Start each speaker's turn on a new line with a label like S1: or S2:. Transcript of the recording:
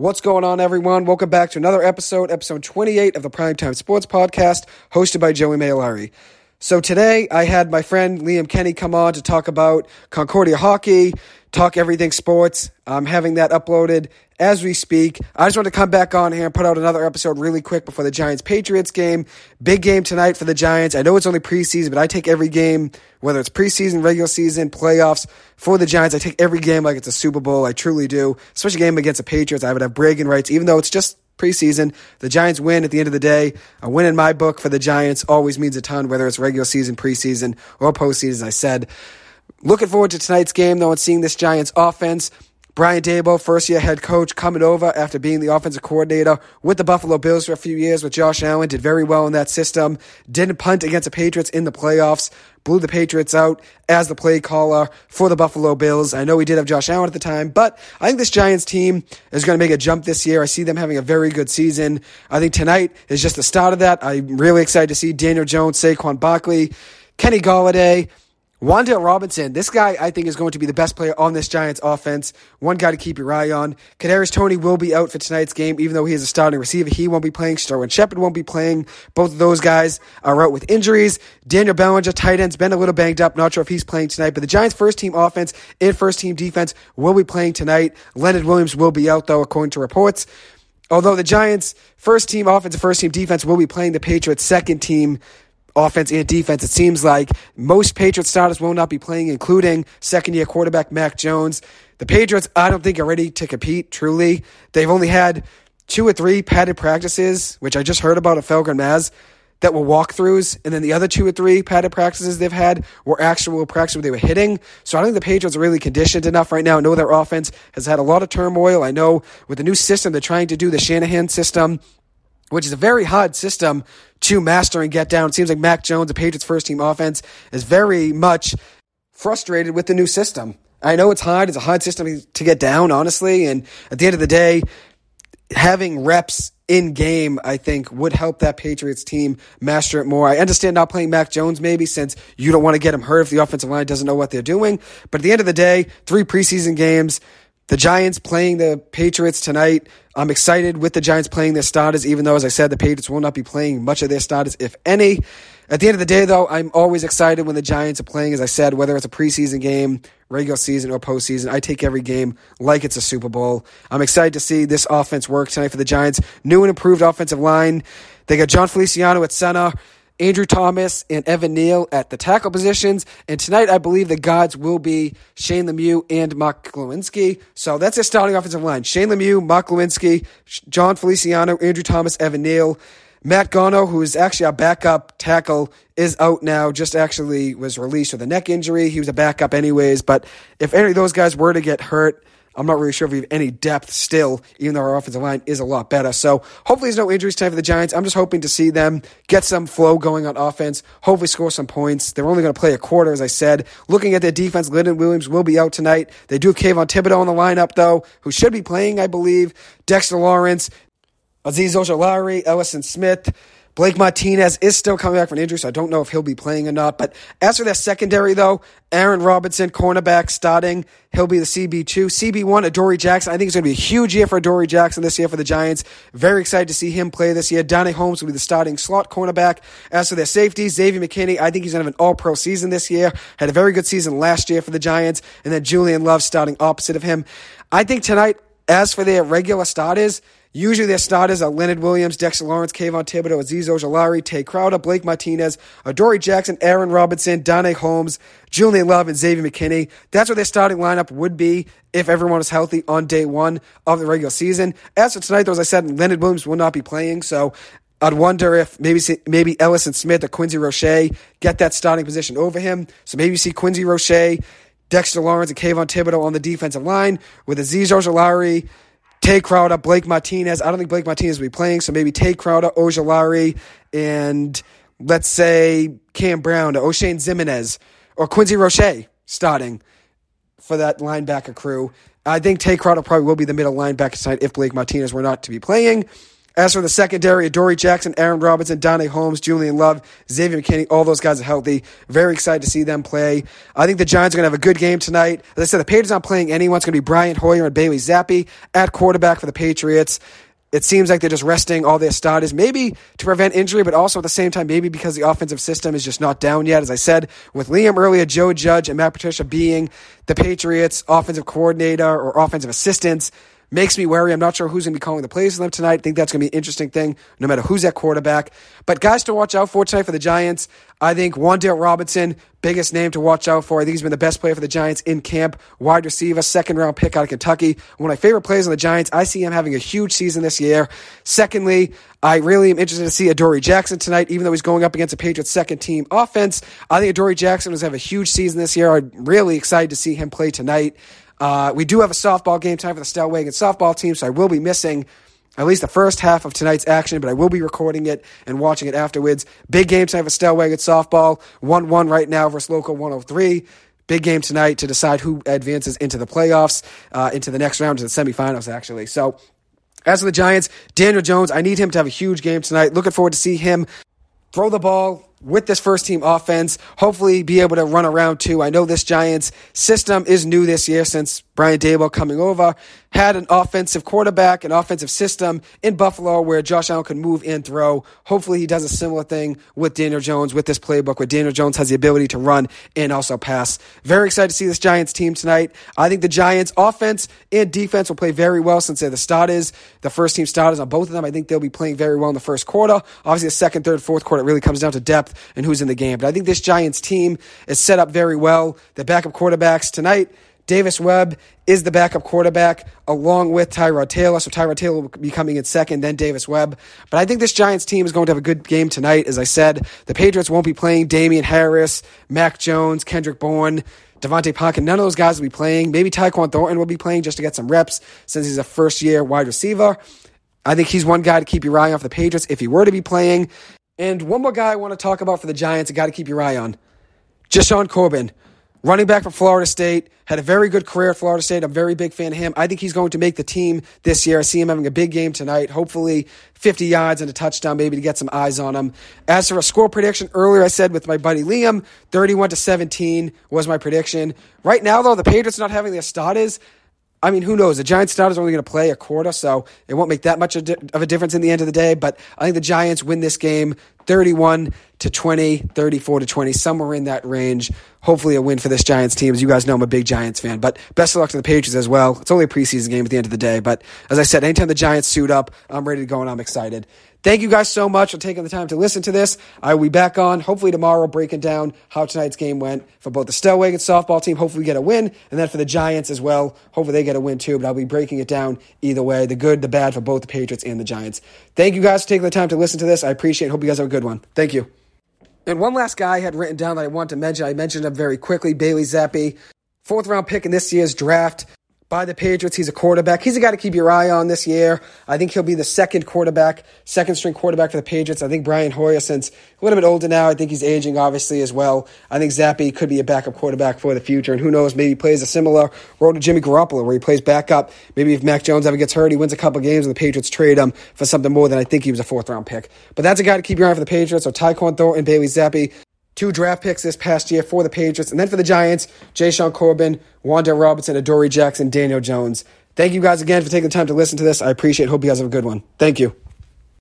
S1: What's going on, everyone? Welcome back to another episode, episode 28 of the Primetime Sports Podcast, hosted by Joey Mailari. So today I had my friend Liam Kenny come on to talk about Concordia hockey, talk everything sports. I'm having that uploaded as we speak. I just want to come back on here and put out another episode really quick before the Giants Patriots game. Big game tonight for the Giants. I know it's only preseason, but I take every game, whether it's preseason, regular season, playoffs, for the Giants. I take every game like it's a Super Bowl. I truly do. Especially game against the Patriots. I would have bragging rights, even though it's just preseason. The Giants win at the end of the day. A win in my book for the Giants always means a ton, whether it's regular season, preseason, or postseason, as I said. Looking forward to tonight's game, though, and seeing this Giants offense. Brian Daboll, first year head coach, coming over after being the offensive coordinator with the Buffalo Bills for a few years with Josh Allen, did very well in that system. Didn't punt against the Patriots in the playoffs, blew the Patriots out as the play caller for the Buffalo Bills. I know we did have Josh Allen at the time, but I think this Giants team is going to make a jump this year. I see them having a very good season. I think tonight is just the start of that. I'm really excited to see Daniel Jones, Saquon Barkley, Kenny Golladay, Wan'Dale Robinson, this guy I think is going to be the best player on this Giants offense. One guy to keep your eye on. Kadarius Toney will be out for tonight's game, even though he is a starting receiver. He won't be playing. Sterling Shepard won't be playing. Both of those guys are out with injuries. Daniel Bellinger, tight end's been a little banged up. Not sure if he's playing tonight, but the Giants' first team offense and first team defense will be playing tonight. Leonard Williams will be out though, according to reports. Although the Giants' first team offense and first team defense will be playing the Patriots' second team offense and defense. It seems like most Patriots starters will not be playing, including second year quarterback Mac Jones. The Patriots, I don't think, are ready to compete, truly. They've only had two or three padded practices, which I just heard about at Falcon Maz, that were walkthroughs. And then the other two or three padded practices they've had were actual practices where they were hitting. So I don't think the Patriots are really conditioned enough right now. I know their offense has had a lot of turmoil. I know with the new system, they're trying to do the Shanahan system which is a very hard system to master and get down. It seems like Mac Jones, the Patriots' first team offense, is very much frustrated with the new system. I know it's hard. It's a hard system to get down, honestly. And at the end of the day, having reps in game, I think, would help that Patriots team master it more. I understand not playing Mac Jones, maybe, since you don't want to get him hurt if the offensive line doesn't know what they're doing. But at the end of the day, three preseason games, the Giants playing the Patriots tonight. I'm excited with the Giants playing their starters, even though, as I said, the Patriots will not be playing much of their starters, if any. At the end of the day, though, I'm always excited when the Giants are playing, as I said, whether it's a preseason game, regular season, or postseason. I take every game like it's a Super Bowl. I'm excited to see this offense work tonight for the Giants. New and improved offensive line. They got Jon Feliciano at center. Andrew Thomas and Evan Neal at the tackle positions. And tonight, I believe the gods will be Shane Lemieux and Mark Glowinski. So that's a starting offensive line. Shane Lemieux, Mark Glowinski, Jon Feliciano, Andrew Thomas, Evan Neal. Matt Gono, who is actually our backup tackle, is out now. Just actually was released with a neck injury. He was a backup anyways. But if any of those guys were to get hurt, I'm not really sure if we have any depth still, even though our offensive line is a lot better. So hopefully there's no injuries time for the Giants. I'm just hoping to see them get some flow going on offense, hopefully score some points. They're only going to play a quarter, as I said. Looking at their defense, Lynden Williams will be out tonight. They do have Kayvon Thibodeaux on the lineup, though, who should be playing, I believe. Dexter Lawrence, Azeez Ojulari, Elerson Smith, Blake Martinez is still coming back from injury, so I don't know if he'll be playing or not. But as for their secondary, though, Aaron Robinson, cornerback, starting. He'll be the CB2. CB1, Adoree Jackson. I think it's going to be a huge year for Adoree Jackson this year for the Giants. Very excited to see him play this year. Darnay Holmes will be the starting slot cornerback. As for their safeties, Xavier McKinney, I think he's going to have an all pro season this year. Had a very good season last year for the Giants. And then Julian Love starting opposite of him. I think tonight, as for their regular starters, Usually their starters are Leonard Williams, Dexter Lawrence, Kayvon Thibodeaux, Azeez Ojulari, Tae Crowder, Blake Martinez, Adoree Jackson, Aaron Robinson, Darnay Holmes, Julian Love, and Xavier McKinney. That's what their starting lineup would be if everyone was healthy on day one of the regular season. As for tonight, though, as I said, Leonard Williams will not be playing, so I'd wonder if maybe maybe Elerson Smith or Quincy Roche get that starting position over him. So maybe you see Quincy Roche, Dexter Lawrence, and Kayvon Thibodeaux on the defensive line with Azeez Ojulari, Tae Crowder, Blake Martinez. I don't think Blake Martinez will be playing, so maybe Tae Crowder, Ojulari, and let's say Cam Brown Oshane Ximines or Quincy Roche starting for that linebacker crew. I think Tae Crowder probably will be the middle linebacker tonight if Blake Martinez were not to be playing. As for the secondary, Dory Jackson, Aaron Robinson, Darnay Holmes, Julian Love, Xavier McKinney, all those guys are healthy. Very excited to see them play. I think the Giants are going to have a good game tonight. As I said, the Patriots aren't playing anyone. It's going to be Brian Hoyer and Bailey Zappe at quarterback for the Patriots it seems like they're just resting all their starters, maybe to prevent injury, but also at the same time, maybe because the offensive system is just not down yet. As I said, with Liam earlier, Joe Judge and Matt Patricia being the Patriots' offensive coordinator or offensive assistants, makes me worry. I'm not sure who's going to be calling the plays for them tonight. I think that's going to be an interesting thing, no matter who's at quarterback. But guys to watch out for tonight for the Giants, I think Wan'Dale Robinson, biggest name to watch out for. I think he's been the best player for the Giants in camp. Wide receiver, second round pick out of Kentucky. One of my favorite players on the Giants. I see him having a huge season this year. Secondly, I really am interested to see Adoree Jackson tonight, even though he's going up against a Patriots second team offense. I think Adoree Jackson is going to have a huge season this year. I'm really excited to see him play tonight. Uh, we do have a softball game time for the Stellwagen softball team, so I will be missing at least the first half of tonight's action, but I will be recording it and watching it afterwards. Big game tonight for Stellwagen softball, 1 1 right now versus Local 103. Big game tonight to decide who advances into the playoffs, uh, into the next round, to the semifinals, actually. So, as for the Giants, Daniel Jones, I need him to have a huge game tonight. Looking forward to see him throw the ball with this first team offense, hopefully be able to run around too. I know this Giants system is new this year since Brian Daboll coming over had an offensive quarterback, an offensive system in Buffalo where Josh Allen could move and throw. Hopefully, he does a similar thing with Daniel Jones with this playbook, where Daniel Jones has the ability to run and also pass. Very excited to see this Giants team tonight. I think the Giants' offense and defense will play very well since they're the starters, the first team starters on both of them. I think they'll be playing very well in the first quarter. Obviously, the second, third, fourth quarter really comes down to depth and who's in the game. But I think this Giants team is set up very well. The backup quarterbacks tonight Davis Webb is the backup quarterback along with Tyrod Taylor. So Tyrod Taylor will be coming in second, then Davis Webb. But I think this Giants team is going to have a good game tonight. As I said, the Patriots won't be playing Damien Harris, Mac Jones, Kendrick Bourne. DeVante Parker, none of those guys will be playing. Maybe Tyquan Thornton will be playing just to get some reps since he's a first year wide receiver. I think he's one guy to keep your eye for the Patriots if he were to be playing. And one more guy I want to talk about for the Giants, a guy to keep your eye on. Jashaun Corbin running back from Florida State, had a very good career at Florida State. I'm a very big fan of him. I think he's going to make the team this year. I see him having a big game tonight. Hopefully 50 yards and a touchdown, maybe to get some eyes on him. As for a score prediction, earlier I said with my buddy Liam, 31 to 17 was my prediction. Right now, though, the Patriots not having their starters. I mean, who knows? The Giants starters are only going to play a quarter, so it won't make that much of a difference in the end of the day. But I think the Giants win this game 31 to 20, 34 to 20, somewhere in that range. Hopefully, a win for this Giants team. As you guys know, I'm a big Giants fan, but best of luck to the Patriots as well. It's only a preseason game at the end of the day. But as I said, anytime the Giants suit up, I'm ready to go and I'm excited. Thank you guys so much for taking the time to listen to this. I will be back on hopefully tomorrow breaking down how tonight's game went for both the Stellwagen softball team. Hopefully we get a win, and then for the Giants as well. Hopefully they get a win too, but I'll be breaking it down either way the good, the bad for both the Patriots and the Giants. Thank you guys for taking the time to listen to this. I appreciate it. Hope you guys have a good one. Thank you. And one last guy I had written down that I want to mention. I mentioned him very quickly Bailey Zappe, fourth round pick in this year's draft by the Patriots. He's a quarterback. He's a guy to keep your eye on this year. I think he'll be the second quarterback, second string quarterback for the Patriots. I think Brian Hoyer, since a little bit older now, I think he's aging obviously as well. I think Zappe could be a backup quarterback for the future. And who knows, maybe he plays a similar role to Jimmy Garoppolo where he plays backup. Maybe if Mac Jones ever gets hurt, he wins a couple games and the Patriots trade him for something more than I think he was a fourth round pick. But that's a guy to keep your eye on for the Patriots. So Tyquan Thornton, Bailey Zappe, two draft picks this past year for the Patriots. And then for the Giants, Jashaun Corbin, Wan'Dale Robinson, Adoree Jackson, Daniel Jones. Thank you guys again for taking the time to listen to this. I appreciate it. Hope you guys have a good one. Thank you.